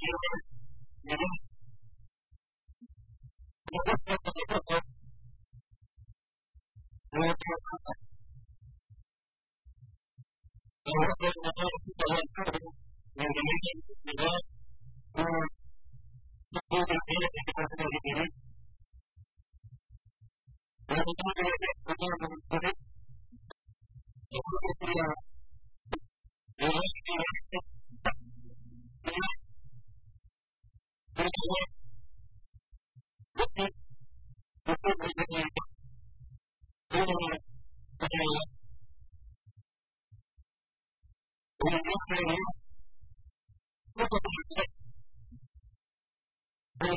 Thank you.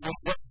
Gracias.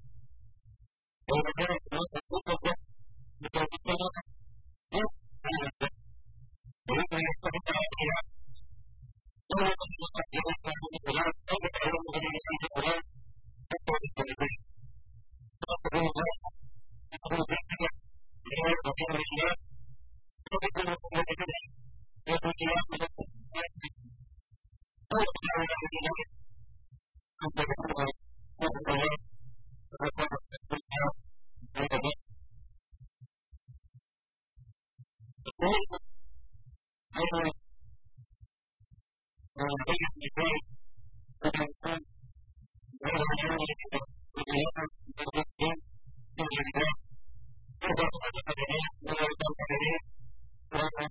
seguridad, por tanto, la seguridad, por tanto, la seguridad,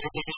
Thank you.